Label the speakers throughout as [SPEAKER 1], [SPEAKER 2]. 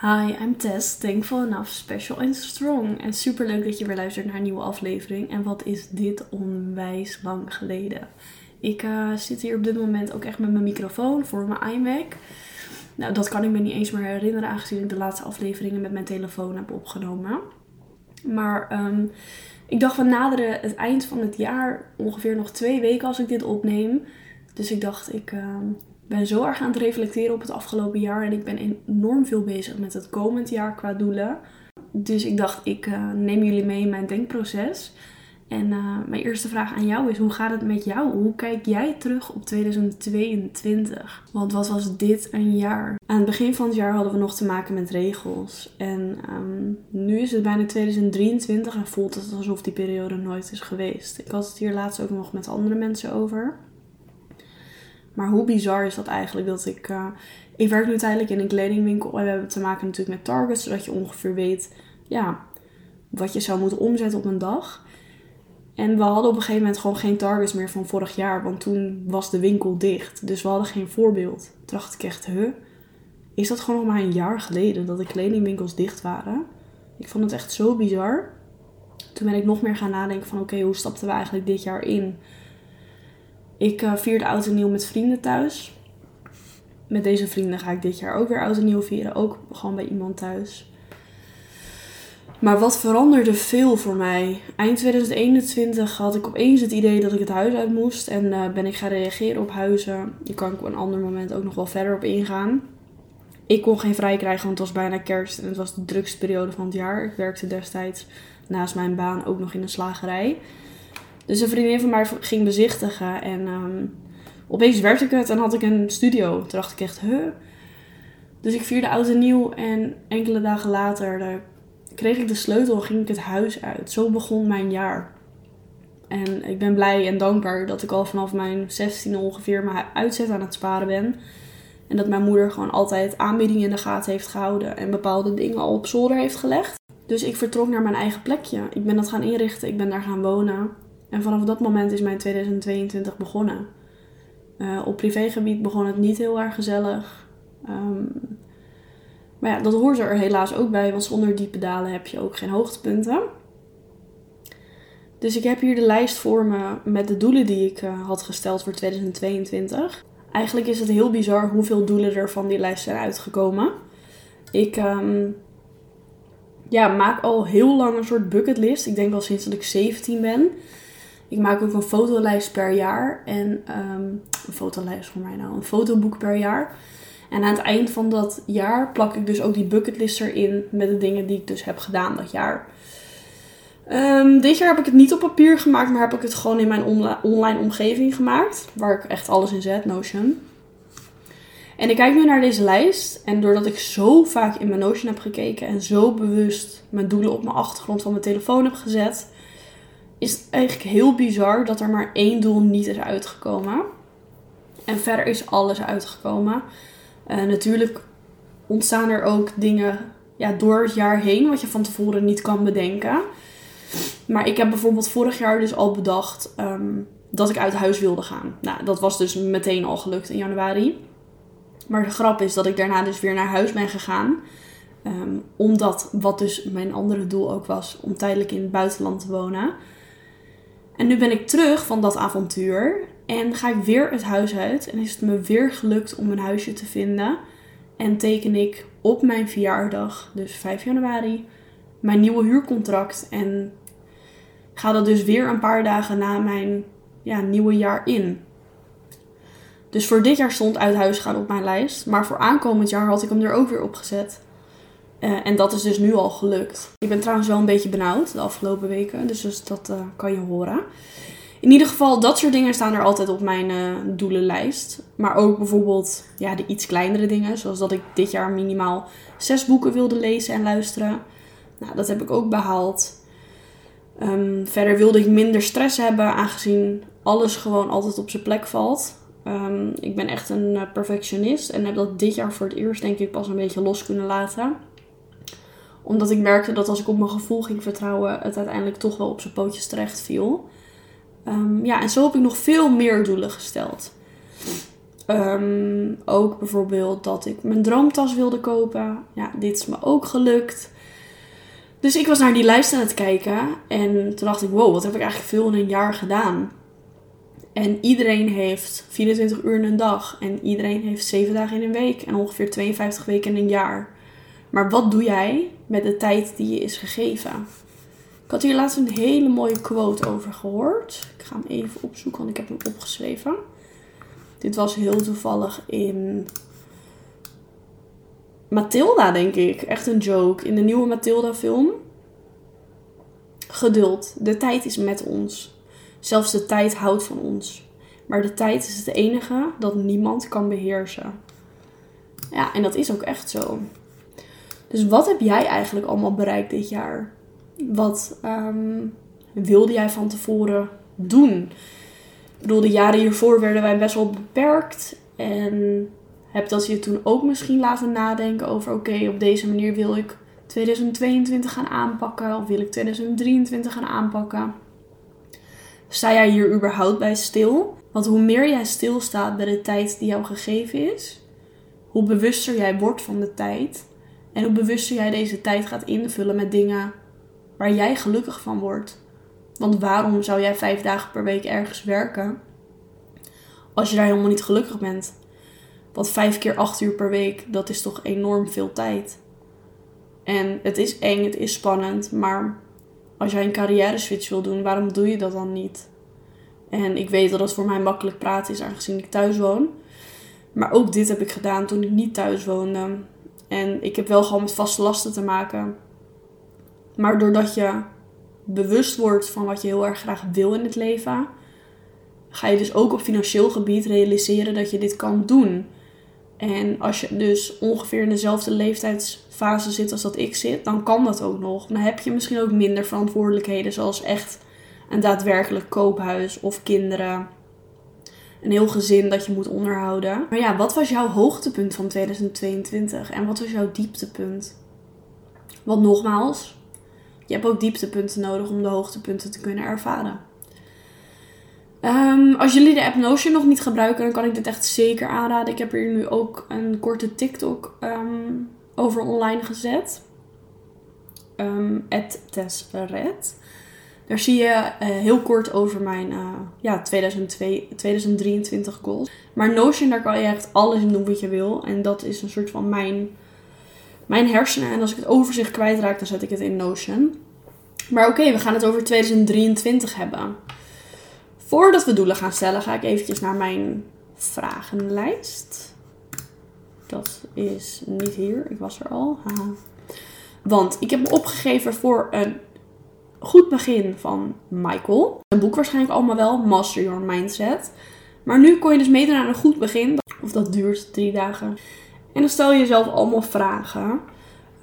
[SPEAKER 1] Hi, I'm Tess, Thankful Enough, Special and Strong. En super leuk dat je weer luistert naar een nieuwe aflevering. En wat is dit onwijs lang geleden. Ik uh, zit hier op dit moment ook echt met mijn microfoon voor mijn iMac. Nou, dat kan ik me niet eens meer herinneren, aangezien ik de laatste afleveringen met mijn telefoon heb opgenomen. Maar um, ik dacht, we naderen het eind van het jaar, ongeveer nog twee weken als ik dit opneem. Dus ik dacht, ik uh, ben zo erg aan het reflecteren op het afgelopen jaar. En ik ben enorm veel bezig met het komend jaar qua doelen. Dus ik dacht, ik uh, neem jullie mee in mijn denkproces. En uh, mijn eerste vraag aan jou is: hoe gaat het met jou? Hoe kijk jij terug op 2022? Want wat was dit een jaar? Aan het begin van het jaar hadden we nog te maken met regels. En um, nu is het bijna 2023 en voelt het alsof die periode nooit is geweest. Ik had het hier laatst ook nog met andere mensen over. Maar hoe bizar is dat eigenlijk dat ik. Uh, ik werk nu tijdelijk in een kledingwinkel en we hebben te maken natuurlijk met targets, zodat je ongeveer weet ja, wat je zou moeten omzetten op een dag. En we hadden op een gegeven moment gewoon geen targets meer van vorig jaar, want toen was de winkel dicht. Dus we hadden geen voorbeeld. Toen dacht ik echt, huh? Is dat gewoon nog maar een jaar geleden dat de kledingwinkels dicht waren? Ik vond het echt zo bizar. Toen ben ik nog meer gaan nadenken van oké, hoe stapten we eigenlijk dit jaar in? Ik uh, vierde oud en nieuw met vrienden thuis. Met deze vrienden ga ik dit jaar ook weer oud en nieuw vieren. Ook gewoon bij iemand thuis. Maar wat veranderde veel voor mij. Eind 2021 had ik opeens het idee dat ik het huis uit moest. En uh, ben ik gaan reageren op huizen. Die kan ik op een ander moment ook nog wel verder op ingaan. Ik kon geen vrij krijgen, want het was bijna kerst. En het was de drukste periode van het jaar. Ik werkte destijds naast mijn baan ook nog in een slagerij. Dus een vriendin van mij ging bezichtigen. En um, opeens werd ik het en had ik een studio. Toen dacht ik echt, huh? Dus ik vierde oud en nieuw. En enkele dagen later kreeg ik de sleutel en ging ik het huis uit. Zo begon mijn jaar. En ik ben blij en dankbaar dat ik al vanaf mijn 16 ongeveer mijn uitzet aan het sparen ben. En dat mijn moeder gewoon altijd aanbiedingen in de gaten heeft gehouden en bepaalde dingen al op zolder heeft gelegd. Dus ik vertrok naar mijn eigen plekje. Ik ben dat gaan inrichten, ik ben daar gaan wonen. En vanaf dat moment is mijn 2022 begonnen. Uh, op privégebied begon het niet heel erg gezellig. Um, maar ja, dat hoort er helaas ook bij, want zonder diepe dalen heb je ook geen hoogtepunten. Dus ik heb hier de lijst voor me met de doelen die ik uh, had gesteld voor 2022. Eigenlijk is het heel bizar hoeveel doelen er van die lijst zijn uitgekomen. Ik um, ja, maak al heel lang een soort bucketlist. Ik denk wel sinds dat ik 17 ben. Ik maak ook een fotolijst per jaar. En um, een fotolijst voor mij nou, een fotoboek per jaar. En aan het eind van dat jaar plak ik dus ook die bucketlist erin met de dingen die ik dus heb gedaan dat jaar. Um, dit jaar heb ik het niet op papier gemaakt, maar heb ik het gewoon in mijn online omgeving gemaakt. Waar ik echt alles in zet, Notion. En ik kijk nu naar deze lijst. En doordat ik zo vaak in mijn Notion heb gekeken en zo bewust mijn doelen op mijn achtergrond van mijn telefoon heb gezet, is het eigenlijk heel bizar dat er maar één doel niet is uitgekomen. En verder is alles uitgekomen. Uh, natuurlijk ontstaan er ook dingen ja, door het jaar heen wat je van tevoren niet kan bedenken. Maar ik heb bijvoorbeeld vorig jaar dus al bedacht um, dat ik uit huis wilde gaan. Nou, dat was dus meteen al gelukt in januari. Maar de grap is dat ik daarna dus weer naar huis ben gegaan. Um, omdat, wat dus mijn andere doel ook was, om tijdelijk in het buitenland te wonen. En nu ben ik terug van dat avontuur. En ga ik weer het huis uit. En is het me weer gelukt om een huisje te vinden. En teken ik op mijn verjaardag, dus 5 januari, mijn nieuwe huurcontract. En ga dat dus weer een paar dagen na mijn ja, nieuwe jaar in. Dus voor dit jaar stond uit huis gaan op mijn lijst. Maar voor aankomend jaar had ik hem er ook weer op gezet. Uh, en dat is dus nu al gelukt. Ik ben trouwens wel een beetje benauwd de afgelopen weken. Dus, dus dat uh, kan je horen. In ieder geval, dat soort dingen staan er altijd op mijn uh, doelenlijst. Maar ook bijvoorbeeld ja, de iets kleinere dingen. Zoals dat ik dit jaar minimaal zes boeken wilde lezen en luisteren. Nou, dat heb ik ook behaald. Um, verder wilde ik minder stress hebben, aangezien alles gewoon altijd op zijn plek valt. Um, ik ben echt een perfectionist en heb dat dit jaar voor het eerst, denk ik, pas een beetje los kunnen laten omdat ik merkte dat als ik op mijn gevoel ging vertrouwen, het uiteindelijk toch wel op zijn pootjes terecht viel. Um, ja, en zo heb ik nog veel meer doelen gesteld. Ehm, ook bijvoorbeeld dat ik mijn droomtas wilde kopen. Ja, dit is me ook gelukt. Dus ik was naar die lijst aan het kijken. En toen dacht ik, wow, wat heb ik eigenlijk veel in een jaar gedaan. En iedereen heeft 24 uur in een dag. En iedereen heeft 7 dagen in een week. En ongeveer 52 weken in een jaar. Maar wat doe jij met de tijd die je is gegeven? Ik had hier laatst een hele mooie quote over gehoord. Ik ga hem even opzoeken, want ik heb hem opgeschreven. Dit was heel toevallig in Matilda, denk ik. Echt een joke. In de nieuwe Matilda-film. Geduld. De tijd is met ons. Zelfs de tijd houdt van ons. Maar de tijd is het enige dat niemand kan beheersen. Ja, en dat is ook echt zo. Dus wat heb jij eigenlijk allemaal bereikt dit jaar? Wat ehm, wilde jij van tevoren doen? Ik bedoel, de jaren hiervoor werden wij best wel beperkt. En heb dat je toen ook misschien laten nadenken over: oké, op deze manier wil ik 2022 gaan aanpakken. Of wil ik 2023 gaan aanpakken? Sta jij hier überhaupt bij stil? Want hoe meer jij stilstaat bij de tijd die jou gegeven is, hoe bewuster jij wordt van de tijd. En hoe bewuster jij deze tijd gaat invullen met dingen waar jij gelukkig van wordt. Want waarom zou jij vijf dagen per week ergens werken als je daar helemaal niet gelukkig bent? Want vijf keer acht uur per week, dat is toch enorm veel tijd. En het is eng, het is spannend, maar als jij een carrière switch wil doen, waarom doe je dat dan niet? En ik weet dat het voor mij makkelijk praten is, aangezien ik thuis woon. Maar ook dit heb ik gedaan toen ik niet thuis woonde. En ik heb wel gewoon met vaste lasten te maken. Maar doordat je bewust wordt van wat je heel erg graag wil in het leven, ga je dus ook op financieel gebied realiseren dat je dit kan doen. En als je dus ongeveer in dezelfde leeftijdsfase zit als dat ik zit, dan kan dat ook nog. Dan heb je misschien ook minder verantwoordelijkheden, zoals echt een daadwerkelijk koophuis of kinderen. Een heel gezin dat je moet onderhouden. Maar ja, wat was jouw hoogtepunt van 2022 en wat was jouw dieptepunt? Want nogmaals, je hebt ook dieptepunten nodig om de hoogtepunten te kunnen ervaren. Ehm, als jullie de app Notion nog niet gebruiken, dan kan ik dit echt zeker aanraden. Ik heb hier nu ook een korte TikTok ehm, over online gezet. Um, Tessred. Daar zie je uh, heel kort over mijn uh, ja, 2002, 2023 goals. Maar Notion, daar kan je echt alles in doen wat je wil. En dat is een soort van mijn, mijn hersenen. En als ik het overzicht kwijtraak, dan zet ik het in Notion. Maar oké, we gaan het over 2023 hebben. Voordat we doelen gaan stellen, ga ik eventjes naar mijn vragenlijst. Dat is niet hier, ik was er al. Want ik heb me opgegeven voor een goed begin van Michael. Een boek waarschijnlijk allemaal wel, Master Your Mindset. Maar nu kon je dus meedoen aan een goed begin. Of dat duurt drie dagen. En dan stel je jezelf allemaal vragen.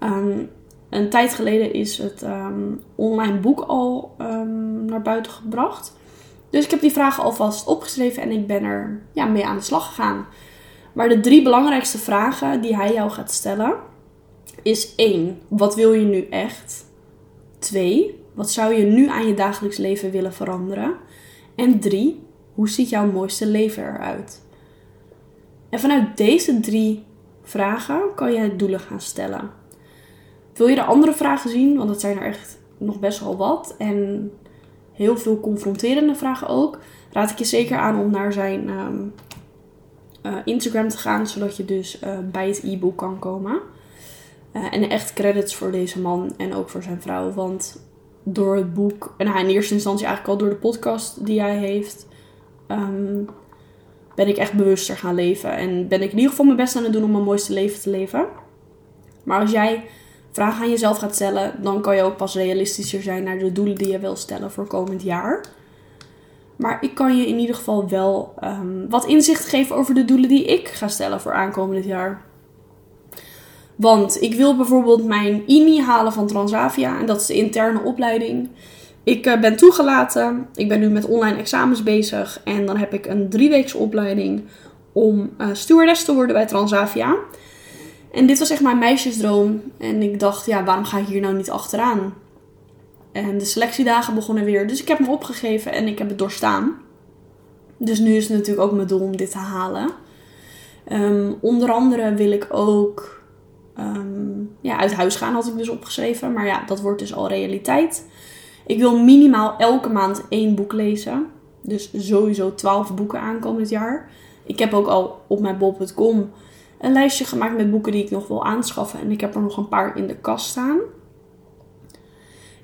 [SPEAKER 1] Um, een tijd geleden is het um, online boek al um, naar buiten gebracht. Dus ik heb die vragen alvast opgeschreven en ik ben er ja, mee aan de slag gegaan. Maar de drie belangrijkste vragen die hij jou gaat stellen is 1. Wat wil je nu echt? 2. Wat zou je nu aan je dagelijks leven willen veranderen? En 3. Hoe ziet jouw mooiste leven eruit? En vanuit deze drie vragen kan je doelen gaan stellen. Wil je de andere vragen zien? Want dat zijn er echt nog best wel wat. En heel veel confronterende vragen ook. Raad ik je zeker aan om naar zijn ehm, eh, Instagram te gaan. Zodat je dus uh, bij het e-book kan komen. Uh, en echt credits voor deze man en ook voor zijn vrouw. Want door het boek, en in eerste instantie eigenlijk al door de podcast die hij heeft, um, ben ik echt bewuster gaan leven. En ben ik in ieder geval mijn best aan het doen om mijn mooiste leven te leven. Maar als jij vragen aan jezelf gaat stellen, dan kan je ook pas realistischer zijn naar de doelen die je wil stellen voor komend jaar. Maar ik kan je in ieder geval wel um, wat inzicht geven over de doelen die ik ga stellen voor aankomend jaar. Want ik wil bijvoorbeeld mijn INI halen van Transavia. En dat is de interne opleiding. Ik uh, ben toegelaten. Ik ben nu met online examens bezig. En dan heb ik een drieweekse opleiding om uh, stewardess te worden bij Transavia. En dit was echt mijn meisjesdroom. En ik dacht, ja, waarom ga ik hier nou niet achteraan? En de selectiedagen begonnen weer. Dus ik heb me opgegeven en ik heb het doorstaan. Dus nu is het natuurlijk ook mijn doel om dit te halen. Ehm, onder andere wil ik ook ehm, ja, uit huis gaan, had ik dus opgeschreven. Maar ja, dat wordt dus al realiteit. Ik wil minimaal elke maand één boek lezen. Dus sowieso 12 boeken aankomend jaar. Ik heb ook al op mijn bol.com een lijstje gemaakt met boeken die ik nog wil aanschaffen. En ik heb er nog een paar in de kast staan.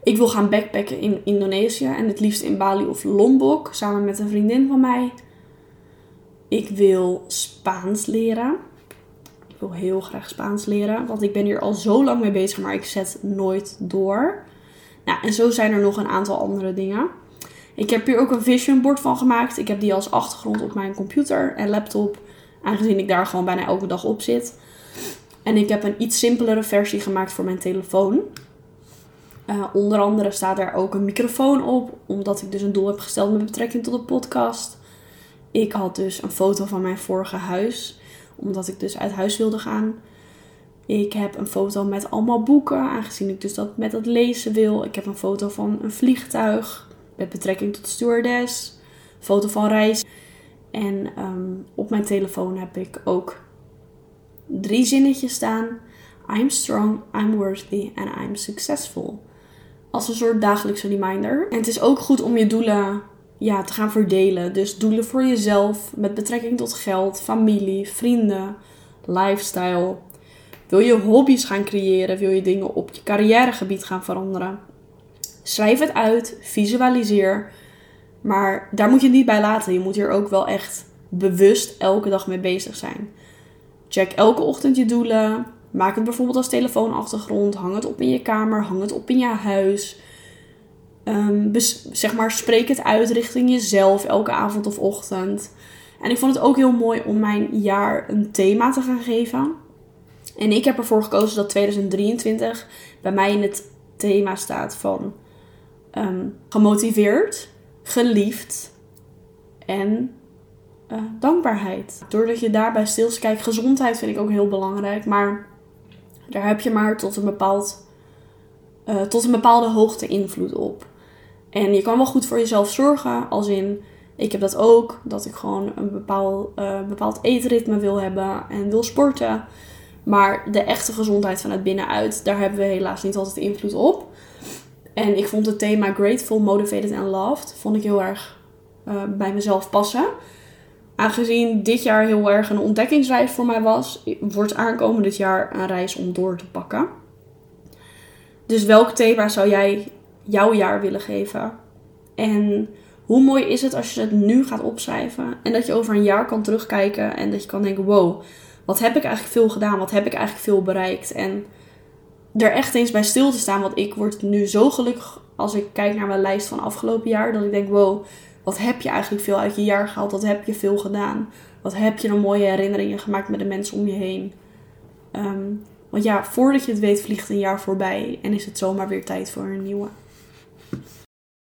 [SPEAKER 1] Ik wil gaan backpacken in Indonesië en het liefst in Bali of Lombok samen met een vriendin van mij. Ik wil Spaans leren. Wil heel graag Spaans leren, want ik ben hier al zo lang mee bezig, maar ik zet nooit door. Nou, en zo zijn er nog een aantal andere dingen. Ik heb hier ook een vision board van gemaakt. Ik heb die als achtergrond op mijn computer en laptop, aangezien ik daar gewoon bijna elke dag op zit. En ik heb een iets simpelere versie gemaakt voor mijn telefoon. Uh, onder andere staat er ook een microfoon op, omdat ik dus een doel heb gesteld met betrekking tot de podcast. Ik had dus een foto van mijn vorige huis, omdat ik dus uit huis wilde gaan. Ik heb een foto met allemaal boeken, aangezien ik dus dat met het lezen wil. Ik heb een foto van een vliegtuig met betrekking tot stewardess. Foto van reis. En ehm, op mijn telefoon heb ik ook drie zinnetjes staan. I'm strong, I'm worthy and I'm successful. Als een soort dagelijkse reminder. En het is ook goed om je doelen ja, te gaan verdelen. Dus doelen voor jezelf met betrekking tot geld, familie, vrienden, lifestyle. Wil je hobby's gaan creëren? Wil je dingen op je carrièregebied gaan veranderen? Schrijf het uit, visualiseer. Maar daar moet je het niet bij laten. Je moet hier ook wel echt bewust elke dag mee bezig zijn. Check elke ochtend je doelen. Maak het bijvoorbeeld als telefoonachtergrond. Hang het op in je kamer. Hang het op in je huis. Um, zeg maar, spreek het uit richting jezelf elke avond of ochtend. En ik vond het ook heel mooi om mijn jaar een thema te gaan geven. En ik heb ervoor gekozen dat 2023 bij mij in het thema staat van Ehm, gemotiveerd, geliefd en uh, dankbaarheid. Doordat je daarbij stils kijkt, gezondheid vind ik ook heel belangrijk, maar daar heb je maar tot een, bepaald, uh, tot een bepaalde hoogte invloed op. En je kan wel goed voor jezelf zorgen, als in, ik heb dat ook, dat ik gewoon een bepaald, uh, bepaald eetritme wil hebben en wil sporten. Maar de echte gezondheid van het binnenuit, daar hebben we helaas niet altijd invloed op. En ik vond het thema Grateful, Motivated and Loved vond ik heel erg uh, bij mezelf passen. Aangezien dit jaar heel erg een ontdekkingsreis voor mij was, wordt aankomend dit jaar een reis om door te pakken. Dus welk thema zou jij jouw jaar willen geven? En hoe mooi is het als je het nu gaat opschrijven en dat je over een jaar kan terugkijken en dat je kan denken: wow, wat heb ik eigenlijk veel gedaan? Wat heb ik eigenlijk veel bereikt? En er echt eens bij stil te staan. Want ik word nu zo gelukkig als ik kijk naar mijn lijst van afgelopen jaar. Dat ik denk, wow, wat heb je eigenlijk veel uit je jaar gehaald? Wat heb je veel gedaan? Wat heb je een mooie herinneringen gemaakt met de mensen om je heen? Ehm, want ja, voordat je het weet vliegt een jaar voorbij en is het zomaar weer tijd voor een nieuwe.